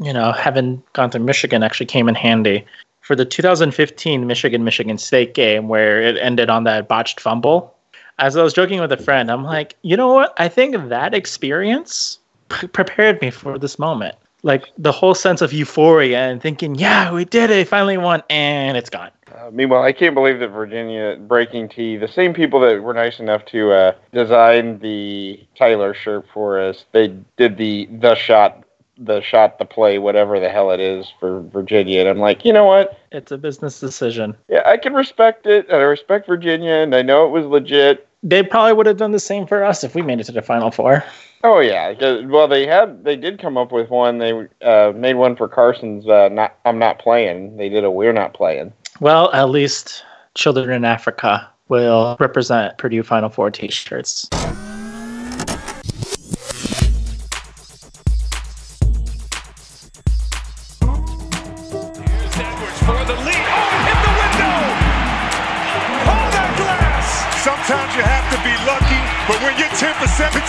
you know having gone to Michigan actually came in handy for the 2015 Michigan Michigan State game where it ended on that botched fumble. As I was joking with a friend, I'm like, you know what? I think that experience p- prepared me for this moment. Like the whole sense of euphoria and thinking, yeah, we did it, finally won, and it's gone. Uh, meanwhile, I can't believe that Virginia BreakingT, the same people that were nice enough to uh, design the Tyler shirt for us, they did the the shot the shot the play whatever the hell it is for Virginia and I'm like, "You know what? It's a business decision. Yeah, I can respect it. And I respect Virginia and I know it was legit. They probably would have done the same for us if we made it to the final four. Oh yeah, well they had they did come up with one. They uh, made one for Carsen's uh, not I'm not playing. They did a we're not playing. Well, at least children in Africa will represent Purdue Final Four t-shirts.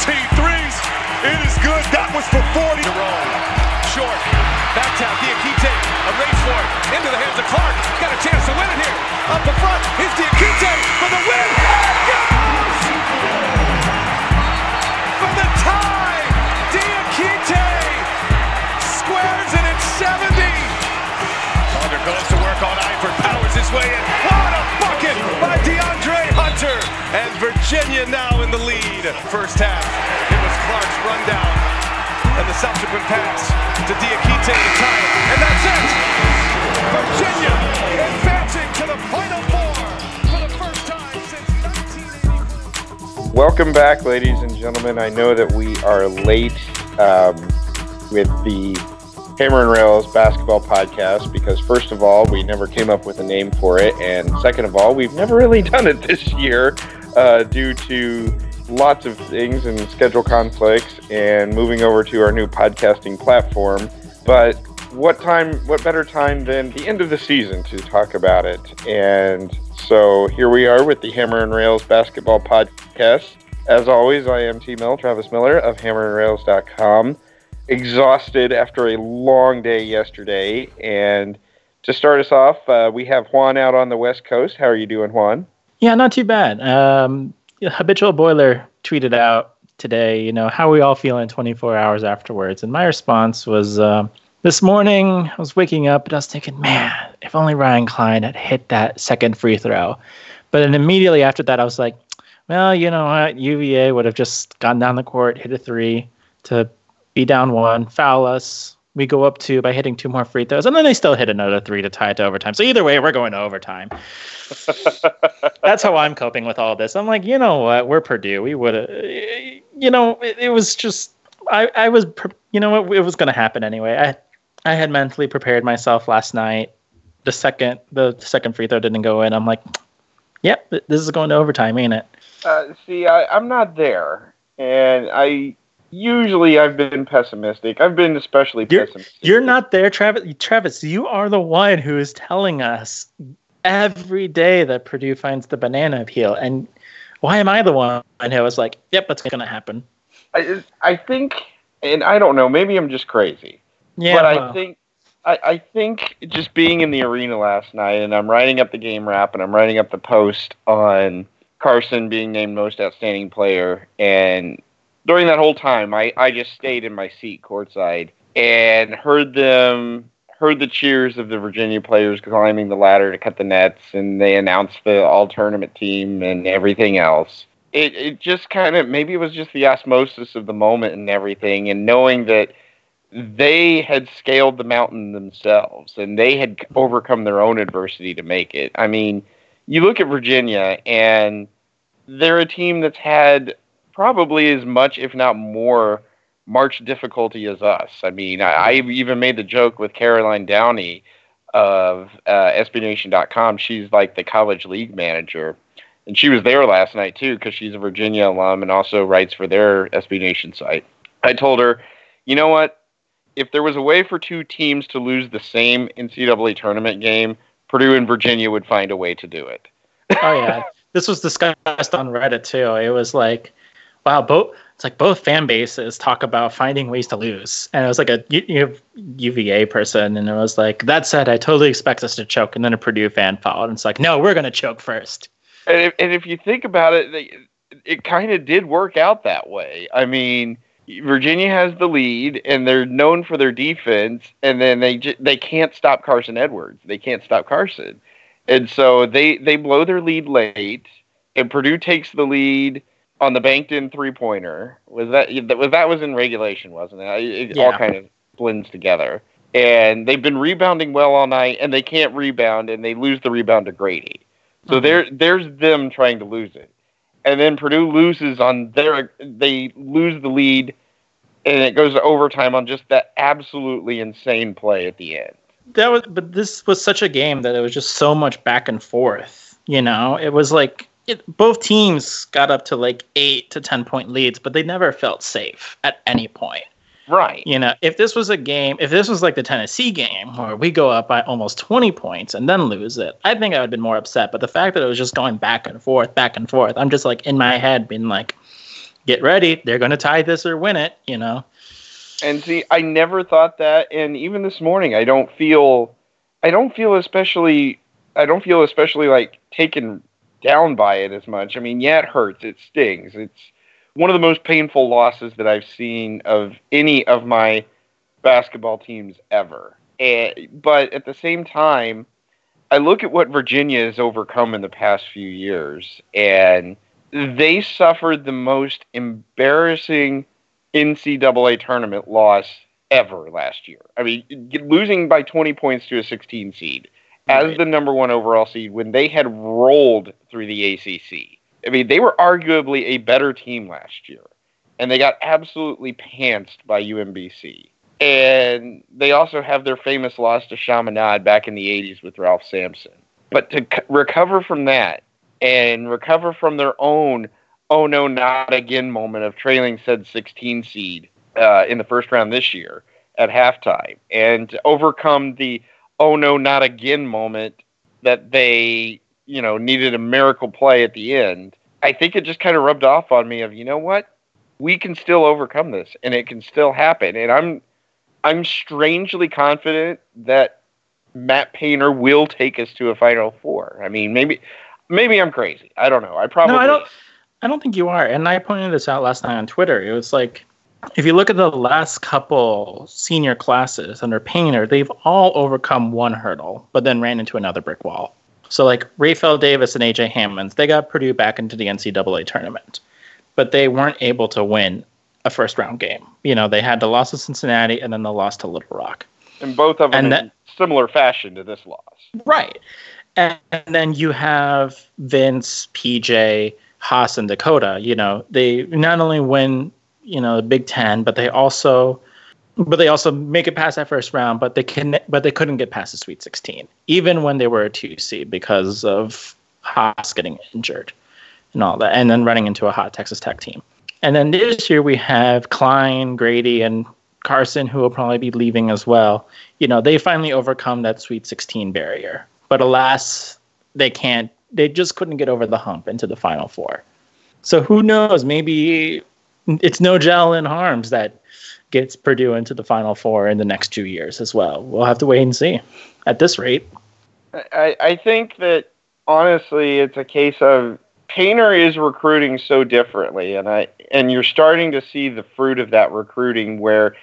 Threes, it is good. That was for 40. Short. Back tap. Diakite. A race for it. Into the hands of Clark. Got a chance to win it here. Up the front. Here's Diakite for the win. Goes to work on Eifert. Powers his way in. What a bucket by DeAndre Hunter. And Virginia now in the lead. First half. It was Clark's rundown and the subsequent pass to Diakite to tie it. And that's it! Virginia advancing to the Final Four for the first time since 1980. Welcome back, ladies and gentlemen. I know that we are late um, with the Hammer and Rails basketball podcast because, first of all, we never came up with a name for it, and second of all, we've never really done it this year uh, due to lots of things and schedule conflicts and moving over to our new podcasting platform. But what time, what better time than the end of the season to talk about it? And so here we are with the Hammer and Rails basketball podcast. As always, I am T Mill, Travis Miller of hammerandrails.com. Exhausted after a long day yesterday. And to start us off, uh, we have Juan out on the West Coast. How are you doing, Juan? Yeah, not too bad. Um, Habitual Boiler tweeted out today, you know, how we all feeling 24 hours afterwards. And my response was uh, this morning, I was waking up and I was thinking, man, if only Ryan Cline had hit that second free throw. But then immediately after that, I was like, well, you know what, UVA would have just gone down the court, hit a three to be down one, foul us. We go up two by hitting two more free throws, and then they still hit another three to tie it to overtime. So either way, we're going to overtime. That's how I'm coping with all this. I'm like, you know what, we're Purdue. We would have, you know, it, it was just I, I was, you know what, it was going to happen anyway. I, I had mentally prepared myself last night. The second, the second free throw didn't go in. I'm like, yep, this is going to overtime, ain't it? Uh, see, I, I'm not there, and I usually I've been pessimistic. I've been especially you're, pessimistic. You're not there, Travis. Travis, you are the one who is telling us every day that Purdue finds the banana appeal, and why am I the one who was like, "Yep, that's going to happen"? I, I think, and I don't know, maybe I'm just crazy. Yeah, but well. I think I, I think just being in the arena last night, and I'm writing up the game wrap, and I'm writing up the post on Carsen being named most outstanding player, and during that whole time, I, I just stayed in my seat courtside and heard them heard the cheers of the Virginia players climbing the ladder to cut the nets, and they announced the all tournament team and everything else. It it just kind of maybe it was just the osmosis of the moment and everything, and knowing that they had scaled the mountain themselves and they had overcome their own adversity to make it. I mean, you look at Virginia and they're a team that's had probably as much, if not more, March difficulty as us. I mean, I, I even made the joke with Caroline Downey of uh, SBNation.com. She's like the college league manager. And she was there last night too because she's a Virginia alum and also writes for their SB Nation site. I told her, you know what? If there was a way for two teams to lose the same NCAA tournament game, Purdue and Virginia would find a way to do it. oh yeah, this was discussed on Reddit too. It was like, wow, both it's like both fan bases talk about finding ways to lose, and it was like a UVA person, and it was like that said, I totally expect us to choke, and then a Purdue fan followed, and it's like, no, we're gonna choke first. And if, and if you think about it, they, it kind of did work out that way. I mean, Virginia has the lead, and they're known for their defense, and then they they can't stop Carsen Edwards. They can't stop Carsen, and so they they blow their lead late, and Purdue takes the lead on the banked in three pointer. Was that was that was in regulation, wasn't it? It Yeah. all kind of blends together. And they've been rebounding well all night, and they can't rebound, and they lose the rebound to Grady. So uh-huh. there, there's them trying to lose it, and then Purdue loses on their. They lose the lead, and it goes to overtime on just that absolutely insane play at the end. That was, but this was such a game that it was just so much back and forth. You know, it was like it, both teams got up to like eight to ten point leads, but they never felt safe at any point. Right. You know, if this was a game, if this was like the Tennessee game where we go up by almost 20 points and then lose it, I think I would have been more upset. But the fact that it was just going back and forth, back and forth, I'm just like in my head being like, get ready. They're going to tie this or win it, you know? And see, I never thought that, and even this morning, I don't feel, I don't feel especially, I don't feel especially like taken down by it as much. I mean, yeah, it hurts, it stings. It's one of the most painful losses that I've seen of any of my basketball teams ever. And, but at the same time, I look at what Virginia has overcome in the past few years, and they suffered the most embarrassing NCAA tournament loss ever last year. I mean, losing by 20 points to a 16 seed as Right. the number one overall seed when they had rolled through the ACC. I mean, they were arguably a better team last year, and they got absolutely pantsed by UMBC. And they also have their famous loss to Chaminade back in the 80s with Ralph Sampson. But to c- recover from that and recover from their own oh no, not again moment of trailing said 16 seed uh, in the first round this year at halftime and to overcome the oh no, not again moment that they, you know, needed a miracle play at the end. I think it just kind of rubbed off on me of, you know what? We can still overcome this and it can still happen. And I'm I'm strangely confident that Matt Painter will take us to a final four. I mean, maybe maybe I'm crazy. I don't know. I probably No, I don't. I don't think you are. And I pointed this out last night on Twitter. It was like, if you look at the last couple senior classes under Painter, they've all overcome one hurdle, but then ran into another brick wall. So like Rapheal Davis and AJ Hammons, they got Purdue back into the NCAA tournament, but they weren't able to win a first round game. You know, they had the loss to Cincinnati and then the loss to Little Rock. And both of them And in that- similar fashion to this loss. Right. And, then you have Vince, PJ, Haas, and Dakota. You know, they not only win, you know, the Big Ten, but they also but they also make it past that first round, but they can but they couldn't get past the Sweet 16, even when they were a two seed because of Haas getting injured and all that, and then running into a hot Texas Tech team. And then this year we have Cline, Grady, and Carsen, who will probably be leaving as well. You know, they finally overcome that Sweet 16 barrier. But alas, they can't, they just couldn't get over the hump into the Final Four. So who knows? Maybe it's Nojel in Haarms that gets Purdue into the Final Four in the next two years as well. We'll have to wait and see at this rate. I, I think that honestly, it's a case of Painter is recruiting so differently, and I and you're starting to see the fruit of that recruiting where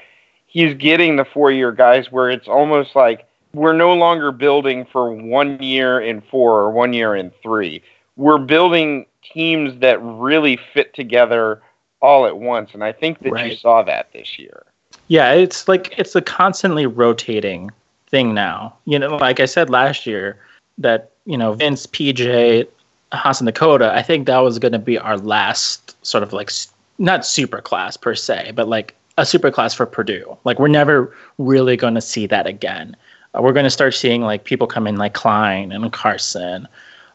he's getting the four year guys where it's almost like we're no longer building for one year in four or one year in three. We're building teams that really fit together all at once, and I think that you saw that this year. Yeah, it's like it's a constantly rotating thing now. You know, like I said last year, that you know Vince, PJ, Haas, and Dakota. I think that was going to be our last sort of like not super class per se, but like a super class for Purdue. Like we're never really going to see that again. Uh, we're going to start seeing like people come in like Cline and Carsen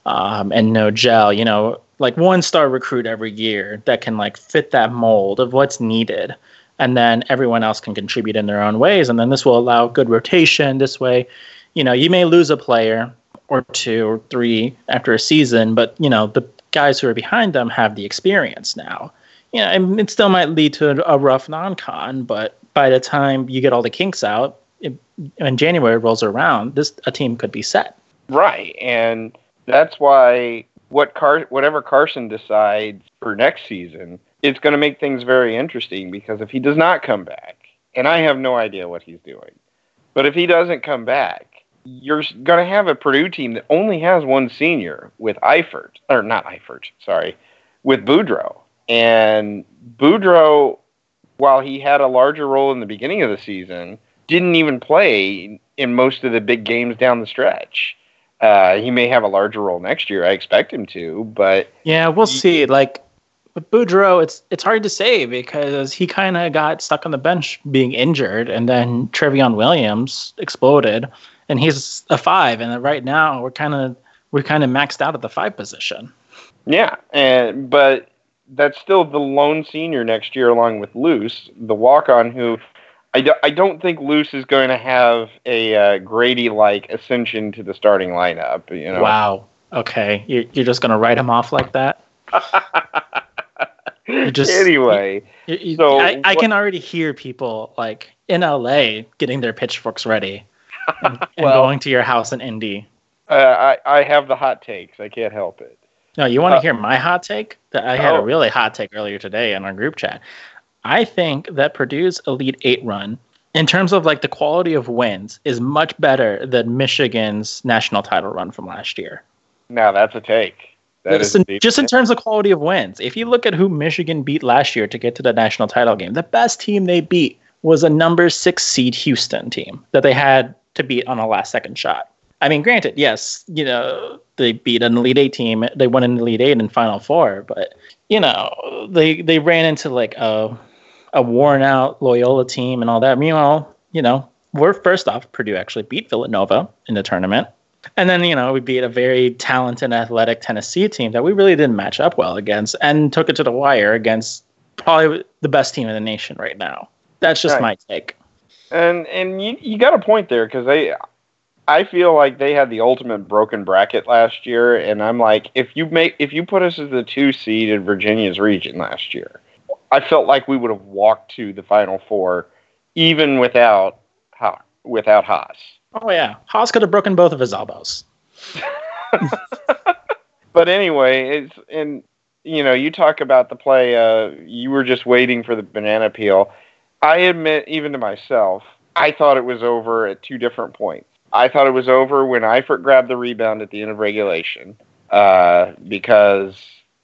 um, and Nojel. You know, like one star recruit every year that can like fit that mold of what's needed. And then everyone else can contribute in their own ways. And then this will allow good rotation. This way you know you may lose a player or two or three after a season but you know the guys who are behind them have the experience now. You know and it still might lead to a, rough non-con but by the time you get all the kinks out it, when january rolls around this a team could be set. Right, and that's why what Car- whatever Carsen decides for next season, it's going to make things very interesting because if he does not come back, and I have no idea what he's doing, but if he doesn't come back, you're going to have a Purdue team that only has one senior with Eifert, or not Eifert, sorry, with Boudreaux, and Boudreaux, while he had a larger role in the beginning of the season, didn't even play in most of the big games down the stretch. Uh, he may have a larger role next year. I expect him to, but Yeah, we'll see. Like with Boudreaux, it's it's hard to say because he kind of got stuck on the bench being injured, and then Trevion Williams exploded, and he's a five. And right now, we're kind of we're kind of maxed out at the five position. yeah, and but that's still the lone senior next year, along with Luce, the walk-on, who I, do, I don't think Luce is going to have a uh, Grady-like ascension to the starting lineup. You know, Wow. Okay, you're you're just gonna write him off like that? You just anyway, you- you- So I, I can already hear people like in LA getting their pitchforks ready and, and Well- going to your house in Indy. uh, I I have the hot takes. I can't help it. No, you want to Uh, hear my hot take? That I had Oh. a really hot take earlier today in our group chat. I think that Purdue's Elite Eight run, in terms of like the quality of wins, is much better than Michigan's national title run from last year. Now that's a take. That is just, in, just in terms of quality of wins. If you look at who Michigan beat last year to get to the national title game, the best team they beat was a number six seed Houston team that they had to beat on a last second shot. I mean, granted, yes, you know, they beat an Elite Eight team. They won an Elite Eight and Final Four, but you know, they they ran into like a a worn out Loyola team and all that. Meanwhile, you know, we're first off, Purdue actually beat Villanova in the tournament. And then, you know, we beat a very talented, athletic Tennessee team that we really didn't match up well against and took it to the wire against probably the best team in the nation right now. That's just Right. my take. And and you you got a point there because they, I feel like they had the ultimate broken bracket last year, and I'm like, if you make if you put us as the two seed in Virginia's region last year, I felt like we would have walked to the Final Four, even without Ha- without Haas. Oh, yeah. Haas could have broken both of his elbows. But anyway, it's and you know you talk about the play. Uh, you were just waiting for the banana peel. I admit, even to myself, I thought it was over at two different points. I thought it was over when Eifert grabbed the rebound at the end of regulation uh, because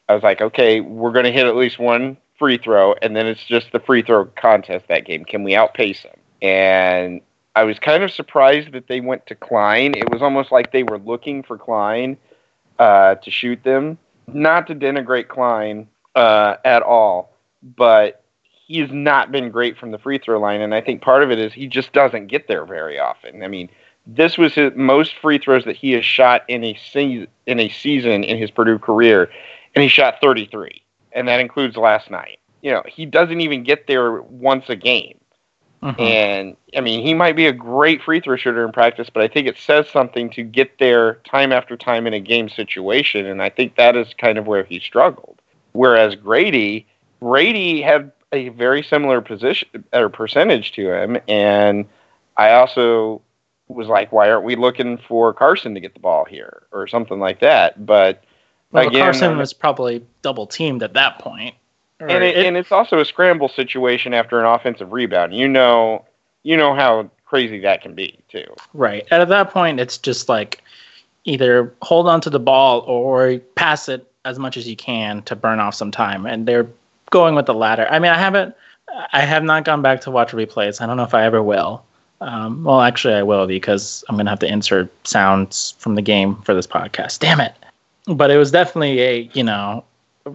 I was like, okay, we're going to hit at least one free throw, and then it's just the free throw contest that game. Can we outpace them? And I was kind of surprised that they went to Cline. It was almost like they were looking for Cline uh, to shoot them. Not to denigrate Cline uh, at all, but he's not been great from the free throw line, and I think part of it is he just doesn't get there very often. I mean, this was his most free throws that he has shot in a se- in a season in his Purdue career, and he shot 33, and that includes last night. You know, he doesn't even get there once a game. Mhm. And I mean, he might be a great free throw shooter in practice, but I think it says something to get there time after time in a game situation, and I think that is kind of where he struggled. Whereas Grady, Grady had a very similar position or percentage to him, and I also was like, why aren't we looking for Carsen to get the ball here or something like that? But Well, again, Carsen was probably double teamed at that point. and it, it- and it's also a scramble situation after an offensive rebound. You know, you know how crazy that can be too. Right. And at that point, it's just like either hold on to the ball or pass it as much as you can to burn off some time. And they're going with the latter. I mean, I haven't, I have not gone back to watch replays. I don't know if I ever will. Um, well, actually, I will because I'm going to have to insert sounds from the game for this podcast. Damn it. But it was definitely a, you know,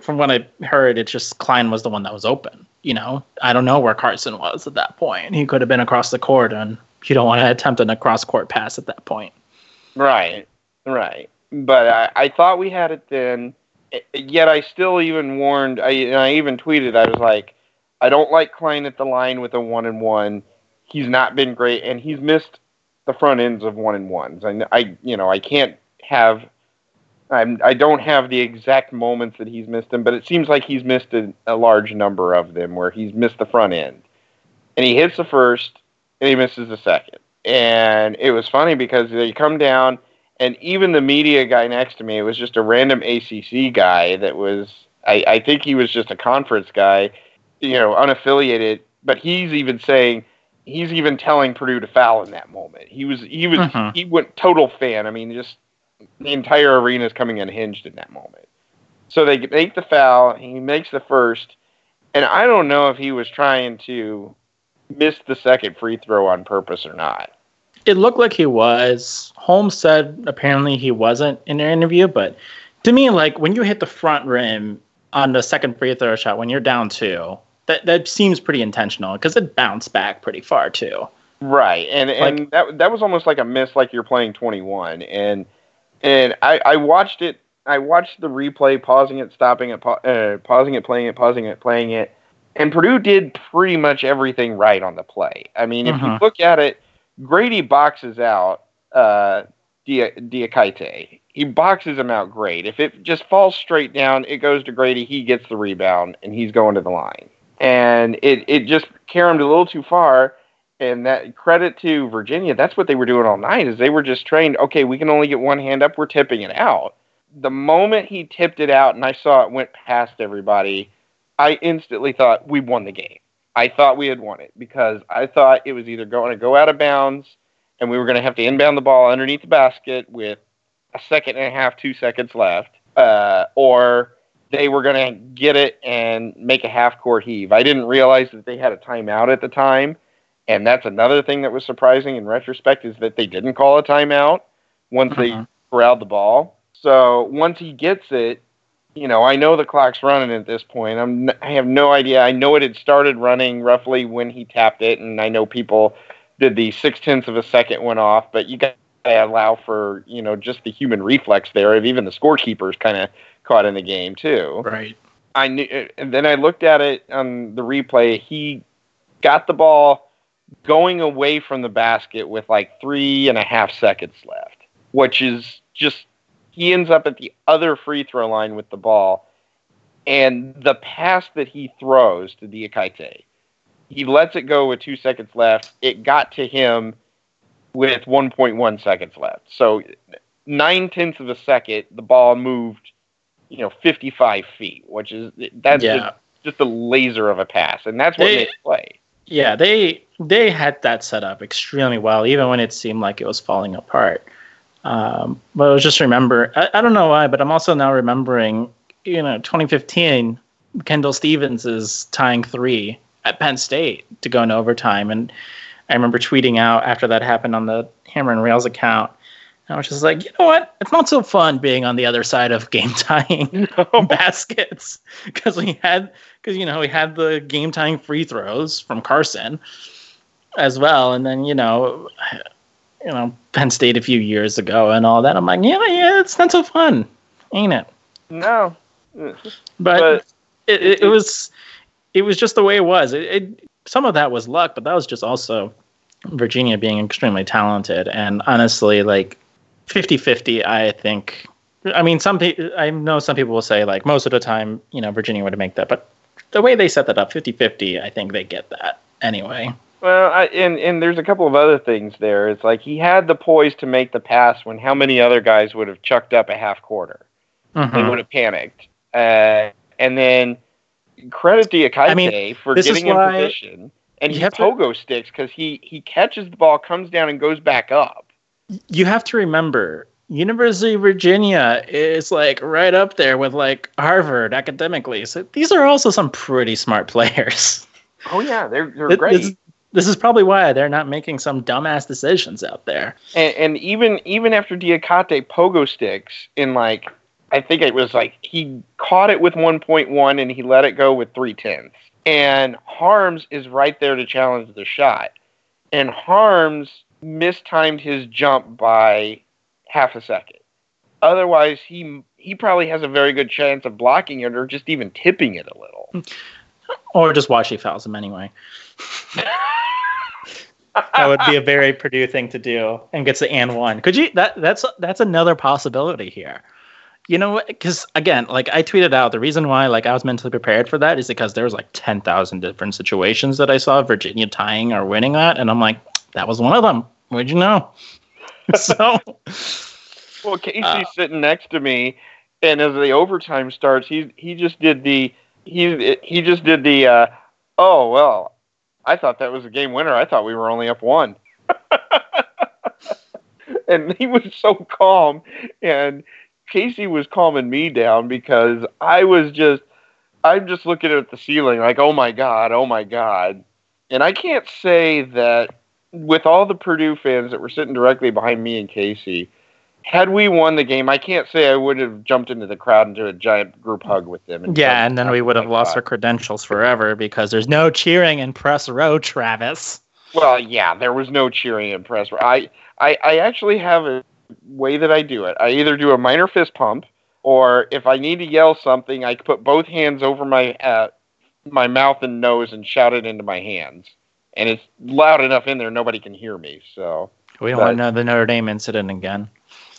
from what I heard, it's just Cline was the one that was open. You know, I don't know where Carsen was at that point. He could have been across the court, and you don't want to attempt an across court pass at that point. Right, right. But I, I thought we had it then. Yet I still even warned. I I even tweeted. I was like, I don't like Cline at the line with a one and one. He's not been great, and he's missed the front ends of one and ones. And I you know, I can't have. I'm, I don't have the exact moments that he's missed them, but it seems like he's missed a, a large number of them where he's missed the front end, and he hits the first, and he misses the second. And it was funny because they come down, and even the media guy next to me, it was just a random ACC guy that was, I, I think he was just a conference guy, you know, unaffiliated, but he's even saying, he's even telling Purdue to foul in that moment. He was, he was, Mhm. he went total fan. I mean, just the entire arena is coming unhinged in that moment. So they make the foul, he makes the first, and I don't know if he was trying to miss the second free throw on purpose or not. It looked like he was. Holmes said apparently he wasn't in an interview, but to me, like when you hit the front rim on the second free throw shot when you're down two, that that seems pretty intentional because it bounced back pretty far too. Right, and and that that was almost like a miss, like you're playing 21, and and I I watched it. I watched the replay, pausing it, stopping it, uh, pausing it, playing it, pausing it, playing it, and Purdue did pretty much everything right on the play. I mean, if you Mhm. look at it, Grady boxes out uh, Dia- Diakite. He boxes him out great. If it just falls straight down, it goes to Grady. He gets the rebound, and he's going to the line. And it it just caromed a little too far and that credit to Virginia, that's what they were doing all night is they were just trained, okay, we can only get one hand up, we're tipping it out. The moment he tipped it out and I saw it went past everybody, I instantly thought we won the game. I thought we had won it because I thought it was either going to go out of bounds and we were going to have to inbound the ball underneath the basket with a second and a half, two seconds left, uh, or they were going to get it and make a half court heave. I didn't realize that they had a timeout at the time. And that's another thing that was surprising in retrospect is that they didn't call a timeout once they Mhm. corralled the ball. So once he gets it, you know, I know the clock's running at this point. I'm I have no idea. I know it had started running roughly when he tapped it, and I know people did the six tenths of a second went off, but you got to allow for you know just the human reflex there of even the scorekeepers kind of caught in the game too. Right. I knew, and then I looked at it on the replay. He got the ball going away from the basket with like three and a half seconds left, which is just he ends up at the other free throw line with the ball, and the pass that he throws to Diakite, he lets it go with two seconds left. It got to him with 1.1 seconds left, so nine tenths of a second, the ball moved, you know, 55 feet, which is that's Yeah. just, just a laser of a pass, and that's what They- it play. Yeah, they they had that set up extremely well, even when it seemed like it was falling apart. Um, but I was just remember, I, I don't know why, but I'm also now remembering, you know, 2015, Kendall Stephens is tying three at Penn State to go in overtime. And I remember tweeting out after that happened on the Hammer and Rails account. And I was just like, you know what? It's not so fun being on the other side of game tying no. baskets because we had, because, you know, we had the game tying free throws from Carsen as well. And then, you know, you know Penn State a few years ago and all that. I'm like, yeah, yeah, it's not so fun, ain't it? No, but, but it, it, it, was it was just the way it was. It, it, some of that was luck, but that was just also Virginia being extremely talented. And honestly, like 50-50, I think. I mean, some people. I know some people will say like most of the time, you know, Virginia would make that, but the way they set that up, 50-50, I think they get that anyway. Well, I, and and there's a couple of other things there. It's like he had the poise to make the pass when how many other guys would have chucked up a half quarter? Mm-hmm. They would have panicked. Uh, and then credit Diakite I mean, for getting in position, and he pogo to, sticks because he he catches the ball, comes down, and goes back up. You have to remember. University of Virginia is like right up there with like Harvard academically. So these are also some pretty smart players. Oh yeah, they're they're great. This, is probably why they're not making some dumbass decisions out there. And, and even even after Diakite pogo sticks in like I think it was like he caught it with 1.1 and he let it go with three tenths. And Haarms is right there to challenge the shot. And Haarms mistimed his jump by half a second. Otherwise, he he probably has a very good chance of blocking it or just even tipping it a little. Or just he fouls him anyway. That would be a very Purdue thing to do, and gets the and one. Could you? That that's that's another possibility here. You know, because again, like I tweeted out, the reason why like I was mentally prepared for that is because there was like ten thousand different situations that I saw Virginia tying or winning that, and I'm like, that was one of them. What'd you know? so, well, Casey's uh, sitting next to me, and as the overtime starts, he he just did the he he just did the uh, oh well I thought that was a game winner. I thought we were only up one. and he was so calm. And Casey was calming me down because I was just, I'm just looking at the ceiling like, oh my God, oh my God. And I can't say that with all the Purdue fans that were sitting directly behind me and Casey, had we won the game, I can't say I would have jumped into the crowd into a giant group hug with them. And yeah, and then we would have lost our credentials forever because there's no cheering in press row, Travis. Well, yeah, there was no cheering in press row. I, I, I actually have a way that I do it. I either do a minor fist pump, or if I need to yell something, I put both hands over my uh, my mouth and nose and shout it into my hands. And it's loud enough in there, nobody can hear me. So we don't want to know the Notre Dame incident again.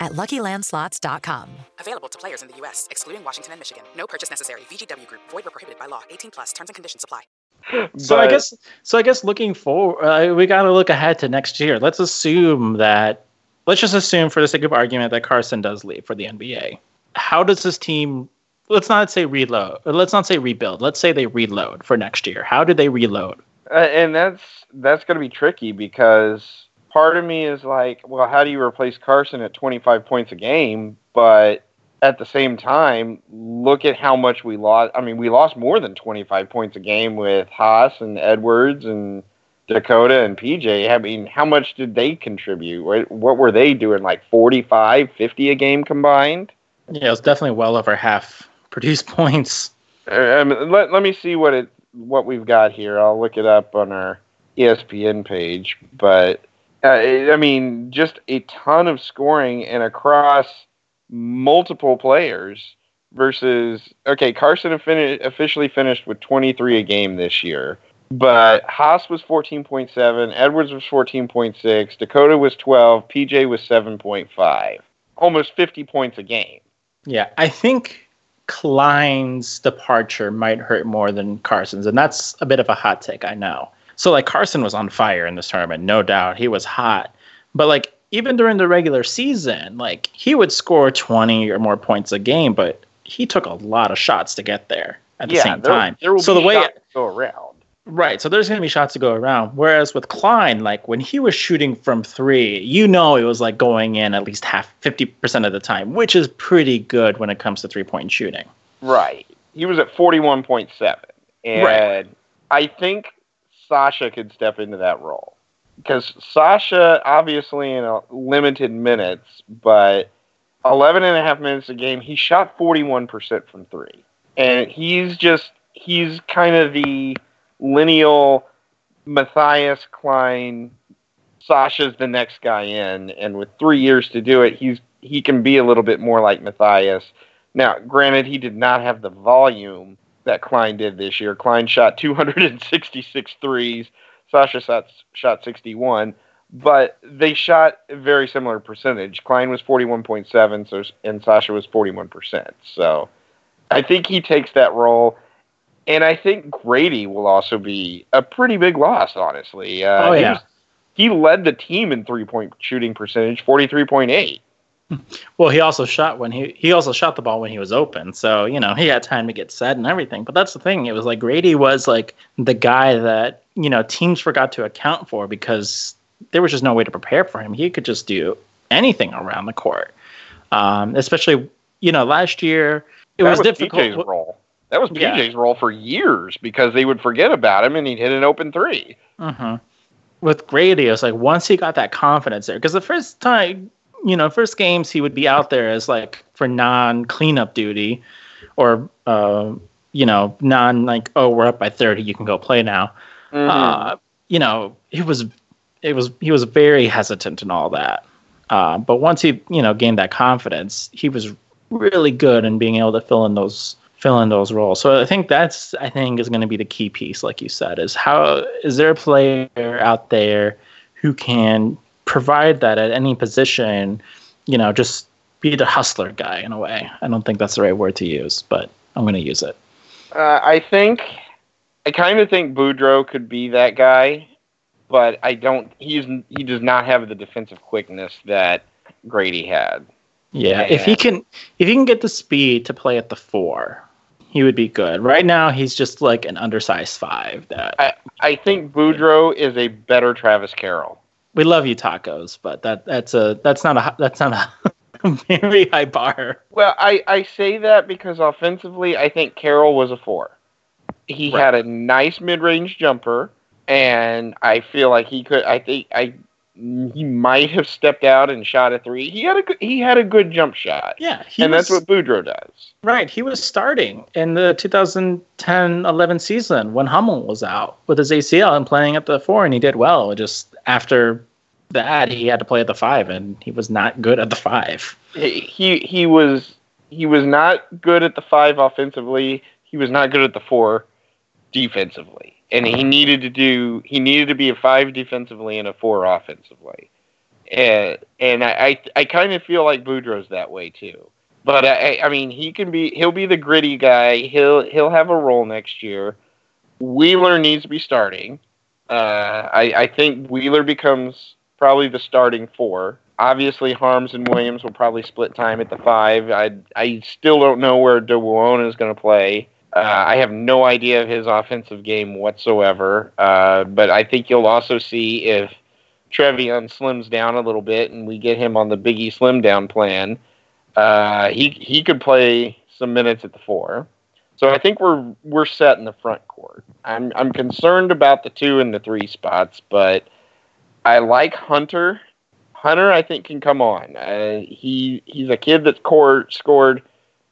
at LuckyLandSlots.com. Available to players in the U.S., excluding Washington and Michigan. No purchase necessary. VGW Group. Void where prohibited by law. 18 plus. Terms and conditions apply. So I guess, so I guess looking forward, uh, we got to look ahead to next year. Let's assume that, let's just assume for the sake of argument that Carsen does leave for the NBA. How does this team? Let's not say reload. Let's not say rebuild. Let's say they reload for next year. How do they reload? Uh, and that's that's going to be tricky because part of me is like, well, how do you replace Carsen at 25 points a game? But at the same time, look at how much we lost. I mean, we lost more than 25 points a game with Haas and Edwards and Dakota and PJ. I mean, how much did they contribute? What, what were they doing? Like 45, 50 a game combined? Yeah, it was definitely well over half produced points. Uh, let, let me see what it what we've got here. I'll look it up on our ESPN page, but uh, I mean, just a ton of scoring and across multiple players versus okay, Carsen officially finished with 23 a game this year, But Haas was 14.7, Edwards was 14.6, Dakota was 12, PJ was 7.5. Almost 50 points a game. Yeah, I think Cline's departure might hurt more than Carsen's, and that's a bit of a hot take, I know. So like Carsen was on fire in this tournament, no doubt. He was hot. But like even during the regular season, like he would score 20 or more points a game, but he took a lot of shots to get there at the yeah, same there, time. There will so be the way shots to go around. Right. So there's going to be shots to go around. Whereas with Cline, like when he was shooting from three, you know, it was like going in at least half, 50% of the time, which is pretty good when it comes to three point shooting. Right. He was at 41.7. And Right. I think Sasha could step into that role. Because Sasha, obviously, in a limited minutes, but 11 and a half minutes a game, he shot 41% from three. And he's just, he's kind of the lineal Mathias Cline. Sasha's the next guy in, and with three years to do it, he's he can be a little bit more like Mathias. Now, granted, he did not have the volume that Cline did this year. Cline shot 266 threes. Sasha shot, shot 61, but they shot a very similar percentage. Cline was 41.7, so and Sasha was 41%. So I think he takes that role. And I think Grady will also be a pretty big loss, honestly. Uh, Oh, he was- he led the team in three point shooting percentage, 43.8. Well, he also shot when he he also shot the ball when he was open, so you know he had time to get set and everything. But that's the thing; it was like Grady was like the guy that you know teams forgot to account for because there was just no way to prepare for him. He could just do anything around the court, um, especially you know last year it was, was difficult. PJ's role. That was Yeah. PJ's role for years because they would forget about him and he'd hit an open three. hmm With Grady, it was like once he got that confidence there, because the first time, you know, first games he would be out there as like for non cleanup duty, or uh, you know, non like oh we're up by thirty, you can go play now. Mm-hmm. Uh, you know, it was it was he was very hesitant and all that. Uh, but once he you know gained that confidence, he was really good in being able to fill in those fill in those roles. So I think that's I think is going to be the key piece, like you said, is how is there a player out there who can provide that at any position, you know, just be the hustler guy in a way. I don't think that's the right word to use, but I'm going to use it. Uh, I think, I kind of think Boudreaux could be that guy, but I don't. He's he does not have the defensive quickness that Grady had. Yeah, if he can if he can get the speed to play at the 4, he would be good. Right now he's just like an undersized 5 that I I think Boudreaux is a better Travis Carroll. We love you tacos, but that that's a that's not a that's not a very high bar. Well, I, I say that because offensively, I think Carroll was a four. He Right. had a nice mid range jumper, and I feel like he could. I think I he might have stepped out and shot a three. He had a good, he had a good jump shot. Yeah, and that's what Boudreaux does. Right, he was starting in the 2010-11 season when Hummel was out with his ACL and playing at the 4 and he did well. Just after that he had to play at the 5 and he was not good at the 5. He he, he was he was not good at the five offensively. He was not good at the four defensively, and he needed to do he needed to be a five defensively and a four offensively. And and I I, I kind of feel like Boudreaux's that way too. But I I mean he can be he'll be the gritty guy. He'll he'll have a role next year. Wheeler needs to be starting. Uh, I I think Wheeler becomes probably the starting four. Obviously, Haarms and Williams will probably split time at the five. I I still don't know where DeWone is going to play. Uh, I have no idea of his offensive game whatsoever. Uh, but I think you'll also see if Trevion slims down a little bit and we get him on the Biggie slim down plan. Uh, he he could play some minutes at the four. So I think we're we're set in the front court. I'm I'm concerned about the two and the three spots, but I like Hunter. Hunter, I think, can come on. Uh, he he's a kid that's core, scored.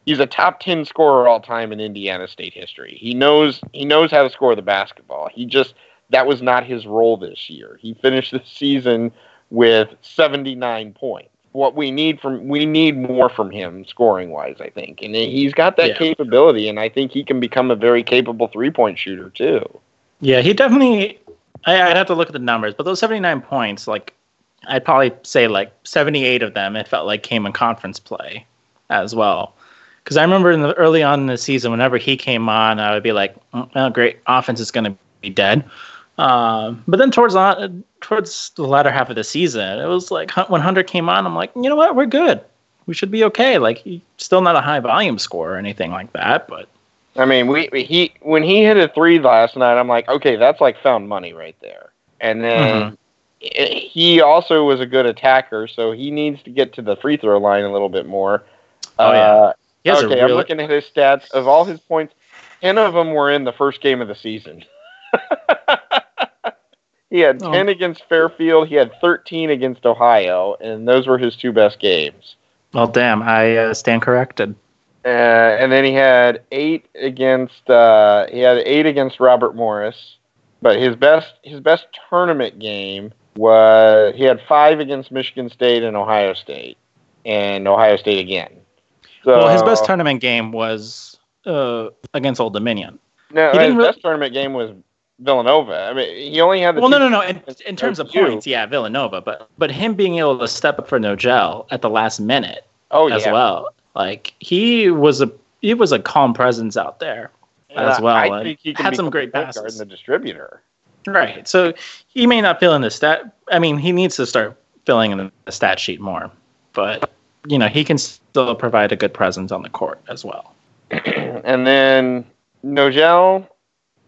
He's a top ten scorer all time in Indiana State history. He knows he knows how to score the basketball. He just that was not his role this year. He finished the season with seventy nine points. What we need from we need more from him scoring wise, I think, and he's got that Yeah. capability, and I think he can become a very capable three point shooter too. Yeah, he definitely. I, I'd have to look at the numbers, but those 79 points, like, I'd probably say like 78 of them, it felt like came in conference play as well. Because I remember in the early on in the season, whenever he came on, I would be like, "Mm, "Oh, great, offense is going to be dead." Um, but then towards on, towards the latter half of the season, it was like when Hunter came on, I'm like, you know what, we're good. We should be okay. Like, he's still not a high volume score or anything like that, but I mean, we he when he hit a three last night, I'm like, okay, that's like found money right there. And then i- he also was a good attacker, so he needs to get to the free throw line a little bit more. Oh, yeah. Uh, He has a okay, I'm looking at his stats. Of all his points, ten of them were in the first game of the season. he had Oh. ten against Fairfield. He had thirteen against Ohio, and those were his two best games. well, damn, I uh, stand corrected. Uh, and then he had eight against uh, he had eight against Robert Morris, but his best his best tournament game was he had five against Michigan State and Ohio State, and Ohio State again. So, well, his best tournament game was uh, against Old Dominion. no, he his didn't really- best tournament game was Villanova. I mean, he only had the Well, no, no, no. In, in terms of points, yeah, Villanova, but but him being able to step up for Nojel at the last minute Oh, as yeah. well, like he was a he was a calm presence out there And as well. I think he can had some great point guard passes. and the distributor. Right. So he may not fill in the stat. I mean, he needs to start filling in the stat sheet more, but you know he can still provide a good presence on the court as well. and then Nojel,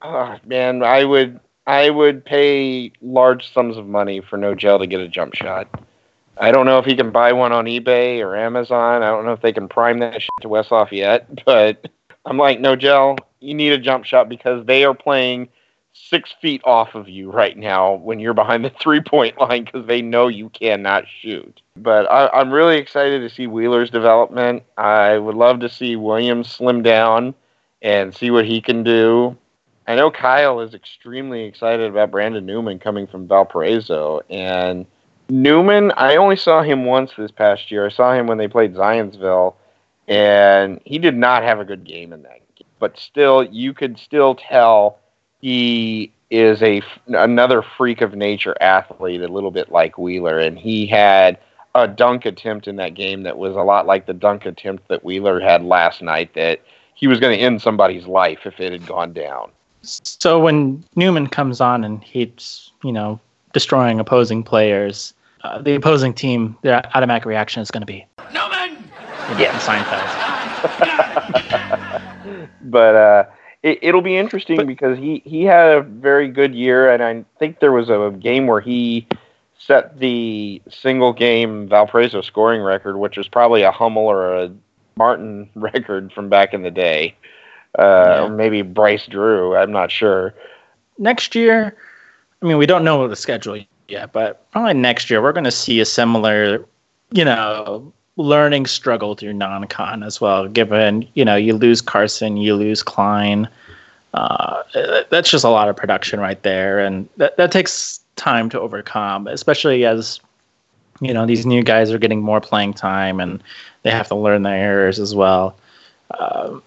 oh, man, I would I would pay large sums of money for Nojel to get a jump shot. I don't know if he can buy one on eBay or Amazon. I don't know if they can prime that shit to Westhoff yet, but I'm like, Nojel, you need a jump shot because they are playing six feet off of you right now when you're behind the three point line because they know you cannot shoot. But I, I'm really excited to see Wheeler's development. I would love to see Williams slim down and see what he can do. I know Kyle is extremely excited about Brandon Newman coming from Valparaiso. And Newman, I only saw him once this past year. I saw him when they played Zionsville, and he did not have a good game in that game. But still, you could still tell he is a another freak of nature athlete, a little bit like Wheeler, and he had a dunk attempt in that game that was a lot like the dunk attempt that Wheeler had last night. That he was going to end somebody's life if it had gone down. So when Newman comes on and he's you know destroying opposing players, uh, the opposing team their automatic reaction is going to be Newman. yeah Seinfeld. but uh, it, it'll be interesting because he he had a very good year, and I think there was a game where he set the single game Valparaiso scoring record, which was probably a Hummel or a Martin record from back in the day, uh, or maybe Bryce Drew. I'm not sure. next year, I mean, we don't know the schedule yet, but probably next year we're going to see a similar, you know, learning struggle through non-con as well. Given you know you lose Carsen, you lose Cline, uh, that's just a lot of production right there, and that that takes time to overcome, especially as you know these new guys are getting more playing time and they have to learn their errors as well. Um,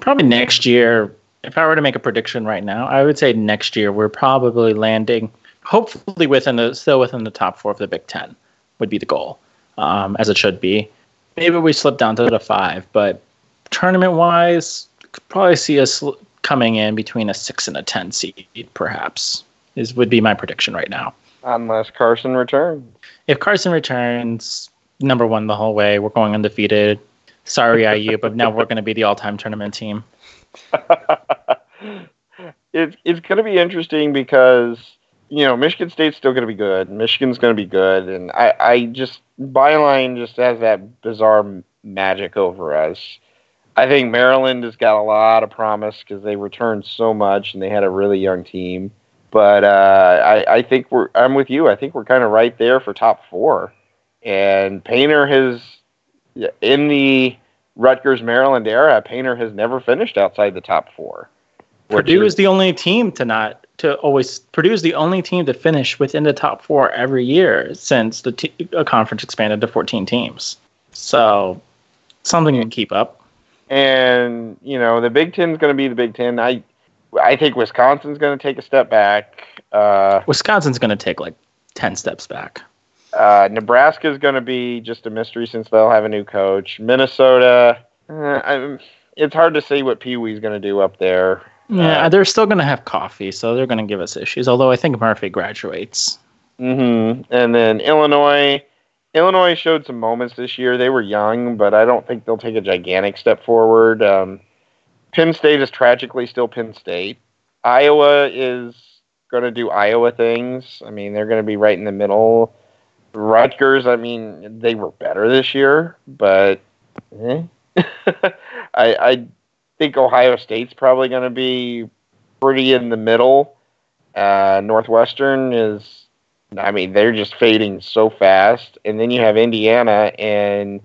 probably next year, if I were to make a prediction right now, I would say next year we're probably landing, hopefully within the still within the top four of the Big Ten, would be the goal, um, as it should be. Maybe we slip down to the five, but tournament wise, could probably see us coming in between a six and a ten seed, perhaps. Is would be my prediction right now. Unless Carsen returns. If Carsen returns, number one the whole way, we're going undefeated. Sorry, IU, but now we're going to be the all-time tournament team. it's it's going to be interesting because you know Michigan State's still going to be good. Michigan's going to be good, and I I just byline just has that bizarre magic over us. I think Maryland has got a lot of promise because they returned so much and they had a really young team. But uh, I I think we're I'm with you. I think we're kind of right there for top four, and Painter has in the Rutgers Maryland era. Painter has never finished outside the top four. Purdue is the only team to not to always Purdue is the only team to finish within the top four every year since the t- a conference expanded to 14 teams. So something you can keep up. and you know the Big Ten is going to be the Big Ten. I I think Wisconsin's going to take a step back. Uh, Wisconsin's going to take like 10 steps back. Uh, Nebraska is going to be just a mystery since they'll have a new coach. Minnesota, uh, it's hard to say what Pee Wee's going to do up there. Yeah, uh, they're still going to have Coffey, so they're going to give us issues. Although I think Murphy graduates. Mm-hmm. And then Illinois, Illinois showed some moments this year. They were young, but I don't think they'll take a gigantic step forward. Um, Penn State is tragically still Penn State. Iowa is going to do Iowa things. I mean, they're going to be right in the middle. Rutgers, I mean, they were better this year, but eh. I, I think Ohio State's probably going to be pretty in the middle. Uh, Northwestern is, I mean, they're just fading so fast. And then you have Indiana, and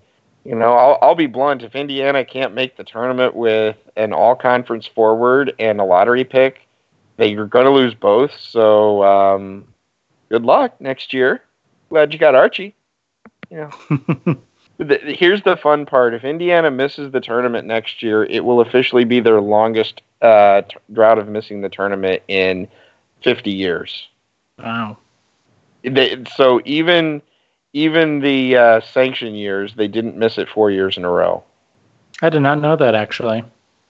you know, I'll, I'll be blunt. If Indiana can't make the tournament with an all conference forward and a lottery pick, they're going to lose both. So, um, good luck next year. Glad you got Archie. Yeah. the, here's the fun part: if Indiana misses the tournament next year, it will officially be their longest uh, t- drought of missing the tournament in 50 years. Wow. They, so even even the uh, sanction years, they didn't miss it four years in a row. I did not know that actually.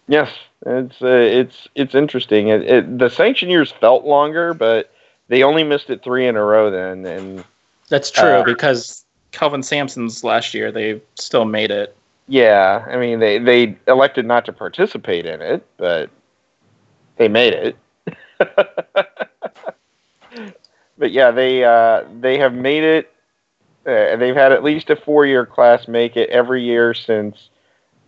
Yes, it's uh, it's it's interesting. It, it, the sanction years felt longer, but they only missed it three in a row then, and that's true uh, because Kelvin Sampson's last year they still made it. Yeah, I mean they they elected not to participate in it, but they made it. but yeah, they uh, they have made it uh, they've had at least a four-year class make it every year since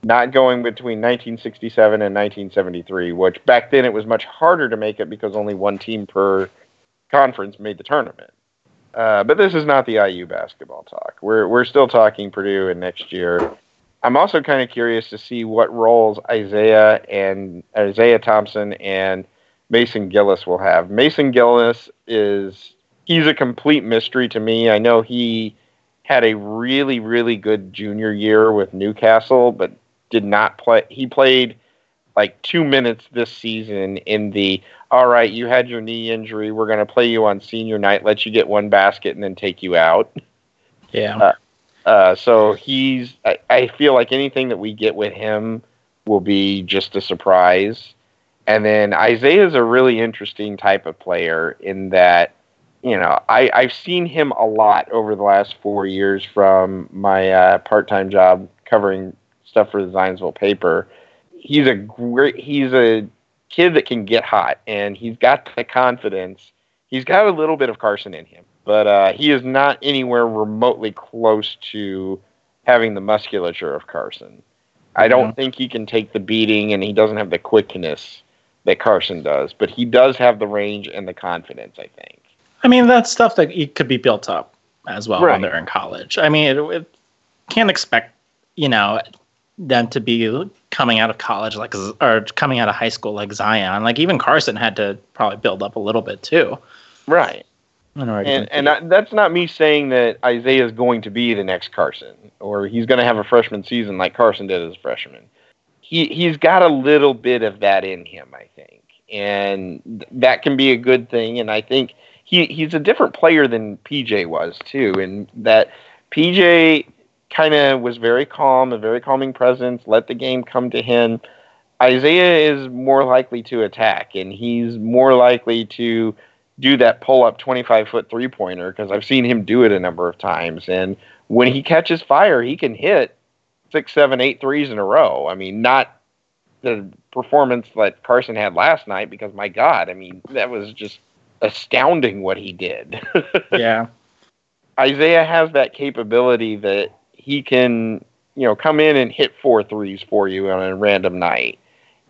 not going between 1967 and 1973, which back then it was much harder to make it because only one team per conference made the tournament. Uh, but this is not the IU basketball talk. We're we're still talking Purdue and next year. I'm also kind of curious to see what roles Isaiah and Isaiah Thompson and Mason Gillis will have. Mason Gillis is he's a complete mystery to me. I know he had a really, really good junior year with Newcastle, but did not play. He played like two minutes this season in the all right, you had your knee injury. We're going to play you on senior night, let you get one basket, and then take you out. Yeah. Uh, uh, so he's, I, I feel like anything that we get with him will be just a surprise. And then Isaiah is a really interesting type of player in that you know, I, I've seen him a lot over the last four years from my uh, part-time job covering stuff for the Zionsville paper. He's a great, he's a kid that can get hot, and he's got the confidence. He's got a little bit of Carsen in him, but uh, he is not anywhere remotely close to having the musculature of Carsen. I don't mm-hmm. think he can take the beating, and he doesn't have the quickness that Carsen does, but he does have the range and the confidence, I think. I mean, that's stuff that it could be built up as well right. when they're in college. I mean, it, it can't expect, you know, them to be coming out of college like or coming out of high school like Zion. Like even Carsen had to probably build up a little bit too. Right. And and I, that's not me saying that Isaiah is going to be the next Carsen or he's going to have a freshman season like Carsen did as a freshman. He he's got a little bit of that in him, I think, and that can be a good thing. And I think he he's a different player than PJ was too, in that PJ kind of was very calm, a very calming presence, let the game come to him. Isaiah is more likely to attack, and he's more likely to do that pull up 25 foot three pointer because I've seen him do it a number of times. And when he catches fire, he can hit six, seven, eight threes in a row. I mean, not the performance that Carsen had last night because my God, I mean, that was just astounding what he did. yeah. Isaiah has that capability that he can, you know, come in and hit four threes for you on a random night.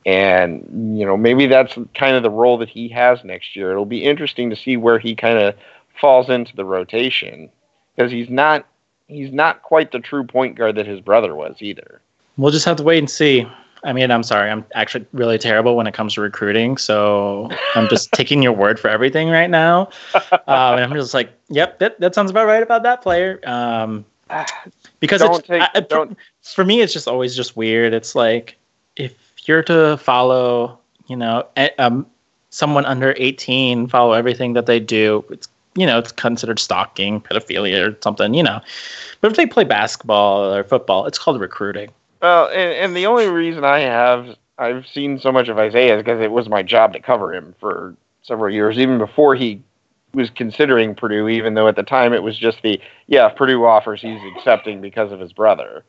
And, you know, maybe that's kind of the role that he has next year. It'll be interesting to see where he kind of falls into the rotation because he's not he's not quite the true point guard that his brother was either. We'll just have to wait and see. I mean, I'm sorry. I'm actually really terrible when it comes to recruiting. So I'm just taking your word for everything right now. Um, and I'm just like, yep, that, that sounds about right about that player. Um, because it's, take, I, for me, it's just always just weird. It's like if you're to follow you know, um, someone under 18 follow everything that they do. It's you know, it's considered stalking, pedophilia, or something, you know. But if they play basketball or football, it's called recruiting. Well, and, and the only reason I have I've seen so much of Isaiah is because it was my job to cover him for several years, even before he was considering Purdue, even though at the time it was just the yeah, if Purdue offers, he's accepting because of his brother.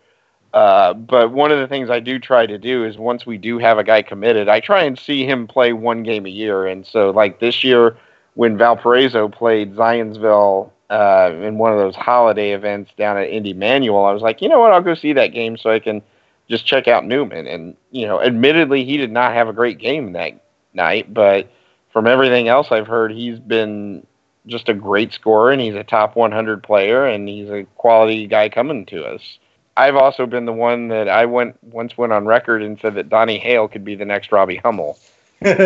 Uh, but one of the things I do try to do is once we do have a guy committed, I try and see him play one game a year. And so, like this year, when Valparaiso played Zionsville uh, in one of those holiday events down at Indy Manual, I was like, you know what, I'll go see that game so I can just check out Newman. And you know, admittedly, he did not have a great game that night, but from everything else I've heard, he's been just a great scorer and he's a top 100 player and he's a quality guy coming to us. I've also been the one that I went once went on record and said that Donnie Hale could be the next Robbie Hummel. let's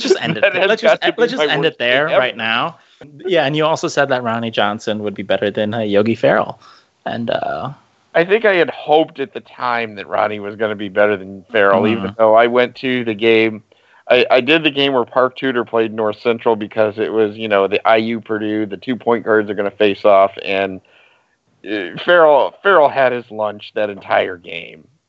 just end it. There. Let's just let's just end it there right now. Yeah, and you also said that Ronnie Johnson would be better than uh, Yogi Ferrell, and uh, I think I had hoped at the time that Ronnie was going to be better than Ferrell, mm. even though I went to the game. I, I did the game where Park Tudor played North Central because it was, you know, the IU Purdue, the two point guards are going to face off, and uh, Ferrell Ferrell had his lunch that entire game.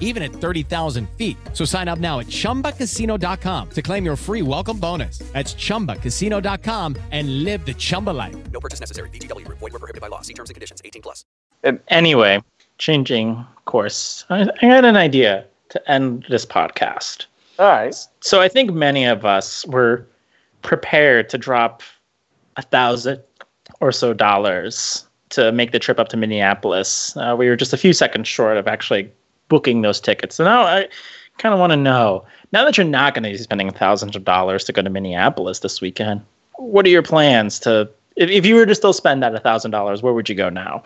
even at thirty thousand feet. So sign up now at ChumbaCasino.com to claim your free welcome bonus. That's ChumbaCasino.com and live the Chumba life. No purchase necessary. VGW. Void were prohibited by law. See terms and conditions. 18 plus. And anyway, changing course. I, I had an idea to end this podcast. All right. So I think many of us were prepared to drop a thousand or so dollars to make the trip up to Minneapolis. Uh, we were just a few seconds short of actually booking those tickets. So now I kind of want to know now that you're not going to be spending thousands of dollars to go to Minneapolis this weekend, what are your plans to if, if you were to still spend that thousand dollars, where would you go now?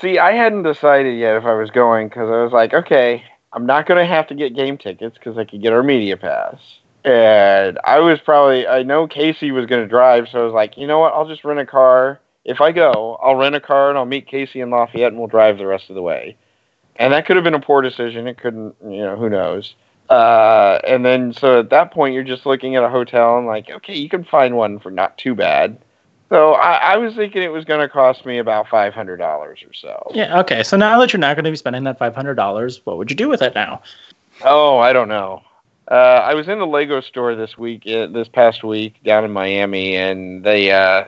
See, I hadn't decided yet if I was going because I was like, okay, I'm not going to have to get game tickets because I could get our media pass. And I was probably, I know Casey was going to drive, so I was like, you know what? I'll just rent a car. If I go, I'll rent a car and I'll meet Casey in Lafayette and we'll drive the rest of the way. And that could have been a poor decision. It couldn't, you know, who knows. Uh, and then, so at that point, you're just looking at a hotel and like, okay, you can find one for not too bad. So I, I was thinking it was going to cost me about five hundred dollars or so. Yeah. Okay. So now that you're not going to be spending that five hundred dollars, what would you do with it now? Oh, I don't know. Uh, I was in the Lego store this week, uh, this past week down in Miami, and they uh,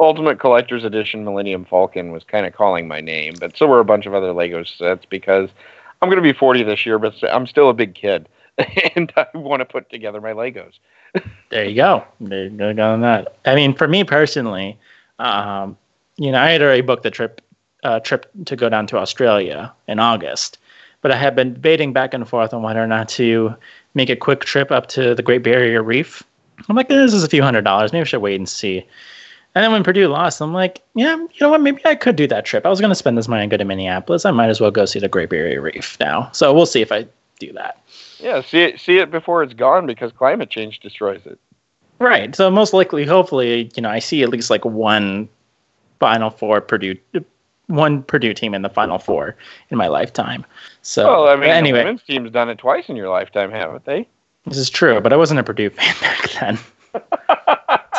Ultimate Collector's Edition Millennium Falcon was kind of calling my name, but so were a bunch of other Lego sets because I'm going to be 40 this year, but I'm still a big kid, and I want to put together my Legos there you go. There you go on that. I mean, for me personally, um, you know, I had already booked the trip uh, trip to go down to Australia in August, but I had been debating back and forth on whether or not to make a quick trip up to the Great Barrier Reef. I'm like, this is a few hundred dollars. Maybe I should wait and see. And then when Purdue lost, I'm like, yeah, you know what? Maybe I could do that trip. I was going to spend this money and go to Minneapolis. I might as well go see the Great Barrier Reef now. So we'll see if I do that. Yeah, see it see it before it's gone because climate change destroys it. Right. So most likely, hopefully, you know, I see at least like one Final Four Purdue, one Purdue team in the Final Four in my lifetime. So, well, I mean, anyway, the women's team's done it twice in your lifetime, haven't they? This is true, but I wasn't a Purdue fan back then.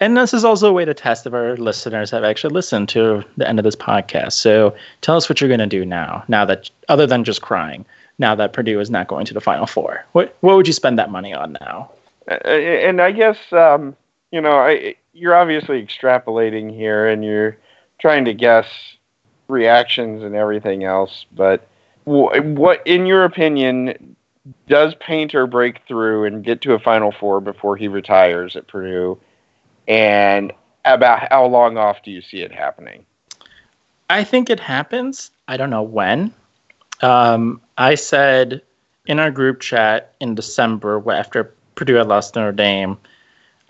and this is also a way to test if our listeners have actually listened to the end of this podcast. So tell us what you're going to do now, now that other than just crying now that Purdue is not going to the Final Four? What what would you spend that money on now? And I guess um, you know I, you're obviously extrapolating here, and you're trying to guess reactions and everything else. But what, in your opinion, does Painter break through and get to a Final Four before he retires at Purdue? And about how long off do you see it happening? I think it happens. I don't know when. Um, I said in our group chat in December after Purdue had lost Notre Dame,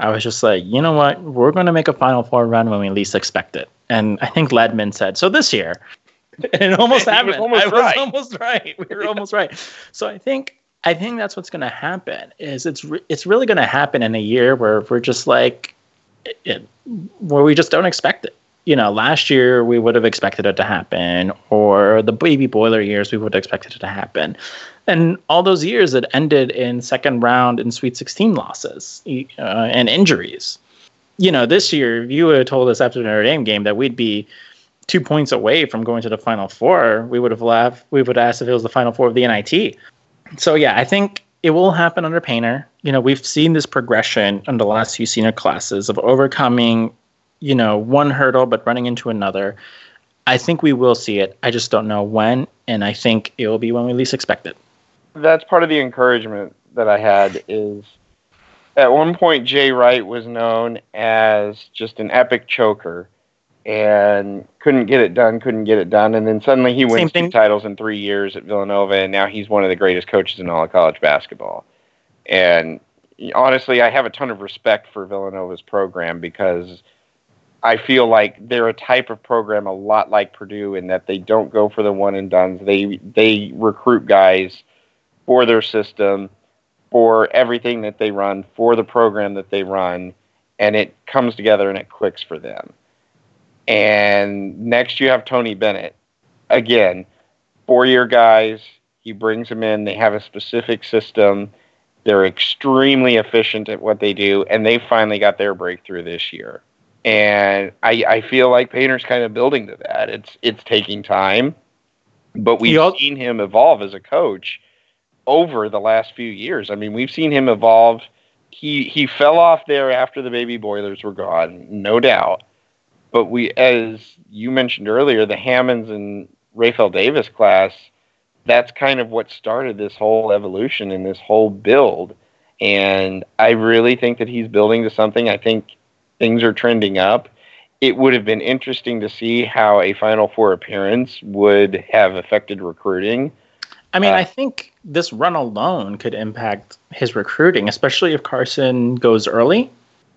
I was just like, you know what? We're going to make a Final Four run when we least expect it. And I think Ledman said, so this year. And it almost He was happened. almost I was right. almost right. We were almost right. So I think I think that's what's going to happen. Is it's re- it's really going to happen in a year where we're just like, it, where we just don't expect it. You know, last year we would have expected it to happen, or the baby boiler years we would have expected it to happen, and all those years it ended in second round and Sweet 16 losses uh, and injuries. You know, this year if you would have told us after the Notre Dame game that we'd be two points away from going to the Final Four, we would have laughed. We would have asked if it was the Final Four of the NIT. So yeah, I think it will happen under Painter. You know, we've seen this progression in the last few senior classes of overcoming, you know, one hurdle but running into another. I think we will see it. I just don't know when, and I think it will be when we least expect it. that's part of the encouragement that I had is at one point Jay Wright was known as just an epic choker and couldn't get it done, couldn't get it done, and then suddenly he wins two titles in three years at Villanova, and now he's one of the greatest coaches in all of college basketball. And honestly, I have a ton of respect for Villanova's program because I feel like they're a type of program a lot like Purdue in that they don't go for the one and dones. They they recruit guys for their system, for everything that they run, for the program that they run, and it comes together and it clicks for them. And next you have Tony Bennett. Again, four year guys. He brings them in. They have a specific system. They're extremely efficient at what they do, and they finally got their breakthrough this year. And I, I feel like Painter's kind of building to that. It's it's taking time, but we've seen him evolve as a coach over the last few years. I mean, we've seen him evolve. He he fell off there after the baby boilers were gone, no doubt. But we, as you mentioned earlier, the Hammons and Rapheal Davis class, that's kind of what started this whole evolution and this whole build. And I really think that he's building to something. I think things are trending up. It would have been interesting to see how a Final Four appearance would have affected recruiting. I mean, Uh, I think this run alone could impact his recruiting, especially if Carsen goes early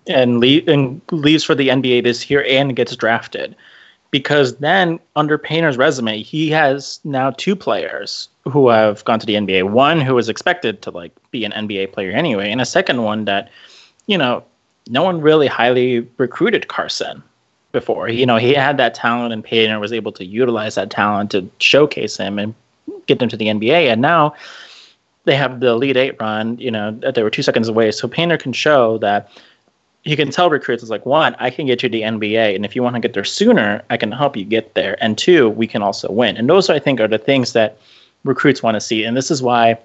and, le- and leaves for the NBA this year and gets drafted. Because then, under Painter's resume, he has now two players who have gone to the NBA. One who is expected to like be an NBA player anyway, and a second one that, you know, no one really highly recruited Carsen before. You know, he had that talent, and Painter was able to utilize that talent to showcase him and get them to the NBA. And now they have the Elite Eight run, you know, that they were two seconds away. So Painter can show that he can tell recruits, it's like, one, I can get you to the NBA. And if you want to get there sooner, I can help you get there. And two, we can also win. And those, I think, are the things that recruits want to see. And this is why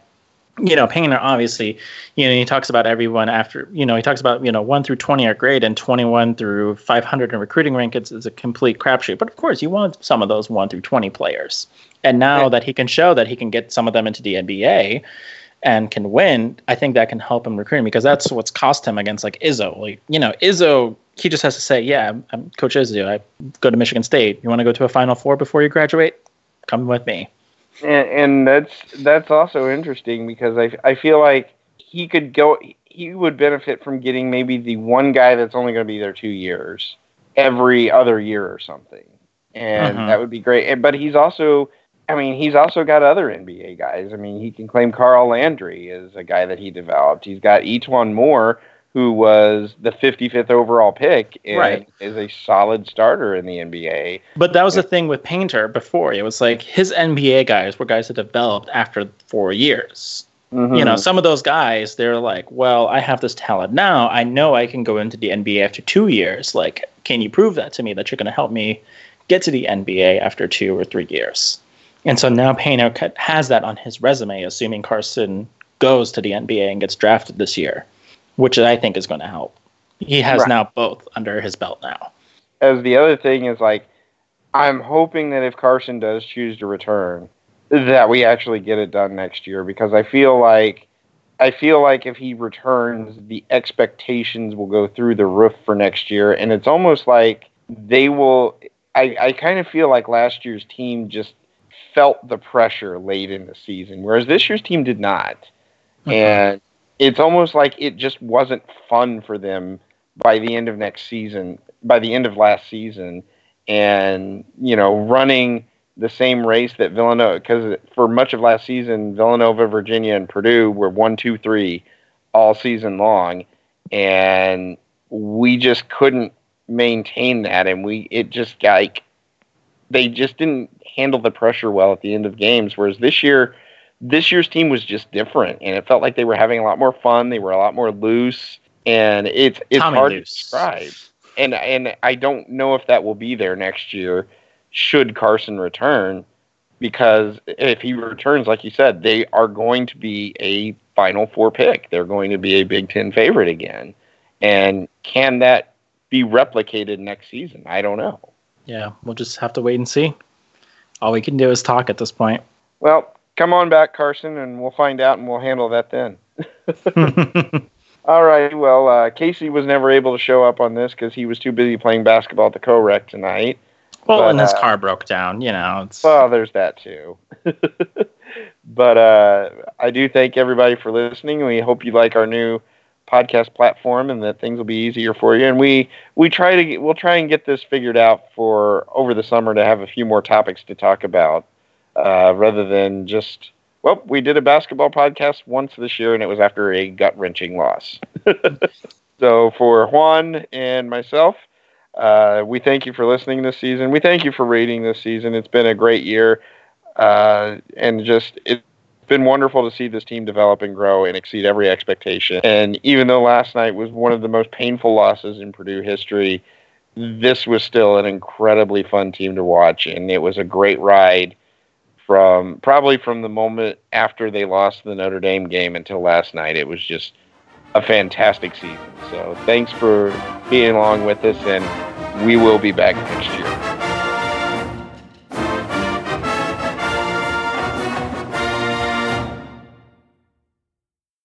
you know, Painter obviously, you know, he talks about everyone after, you know, he talks about, you know, 1 through 20 are great and 21 through 500 in recruiting rankings is a complete crapshoot. But of course, you want some of those 1 through 20 players. And now that he can show that he can get some of them into the NBA and can win, I think that can help him recruiting because that's what's cost him against like Izzo. Like, you know, Izzo, he just has to say, yeah, I'm, I'm Coach Izzo. I go to Michigan State. You want to go to a Final Four before you graduate? Come with me. and, and that's that's also interesting because I I feel like he could go he would benefit from getting maybe the one guy that's only going to be there two years every other year or something, and Mhm. that would be great. And, but he's also I mean he's also got other NBA guys. I mean he can claim Carl Landry as a guy that he developed. He's got E'Twaun Moore who was the 55th overall pick and Right. is a solid starter in the NBA. But that was the thing with Painter before. It was like his NBA guys were guys that developed after four years. Mm-hmm. You know, some of those guys, they're like, well, I have this talent now. I know I can go into the NBA after two years. Like, can you prove that to me that you're going to help me get to the NBA after two or three years? And so now ca- has that on his resume, assuming Carsen goes to the NBA and gets drafted this year, which I think is going to help. He has Right. now both under his belt now. as the other thing is like I'm hoping that if Carsen does choose to return, that we actually get it done next year because I feel like I feel like if he returns, the expectations will go through the roof for next year, and it's almost like they will. I, I kind of feel like last year's team just felt the pressure late in the season, whereas this year's team did not, and it's almost like it just wasn't fun for them by the end of next season, by the end of last season, and you know running the same race that Villanova because for much of last season Villanova, Virginia, and Purdue were one, two, three all season long, and we just couldn't maintain that, and we it just like they just didn't handle the pressure well at the end of games. Whereas this year, this year's team was just different, and it felt like they were having a lot more fun. They were a lot more loose, and it's it's Tommy hard loose. to describe. And and I don't know if that will be there next year. Should Carsen return? Because if he returns, like you said, they are going to be a Final Four pick. They're going to be a Big Ten favorite again. And can that be replicated next season? I don't know. Yeah, we'll just have to wait and see. All we can do is talk at this point. Well, come on back, Carsen, and we'll find out and we'll handle that then. All right. Well, uh, Casey was never able to show up on this because he was too busy playing basketball at the co-rec tonight. Well, But, and his uh, car broke down. You know, it's Well, there's that too. but uh, I do thank everybody for listening. We hope you like our new podcast platform and that things will be easier for you. And we we try to get, we'll try and get this figured out for over the summer to have a few more topics to talk about uh, rather than just well, we did a basketball podcast once this year and it was after a gut wrenching loss. so for Juan and myself. Uh, we thank you for listening this season. We thank you for rating this season. It's been a great year, uh, and just it's been wonderful to see this team develop and grow and exceed every expectation. And even though last night was one of the most painful losses in Purdue history, this was still an incredibly fun team to watch, and it was a great ride from probably from the moment after they lost the Notre Dame game until last night. It was just a fantastic season. So thanks for being along with us, and we will be back next year.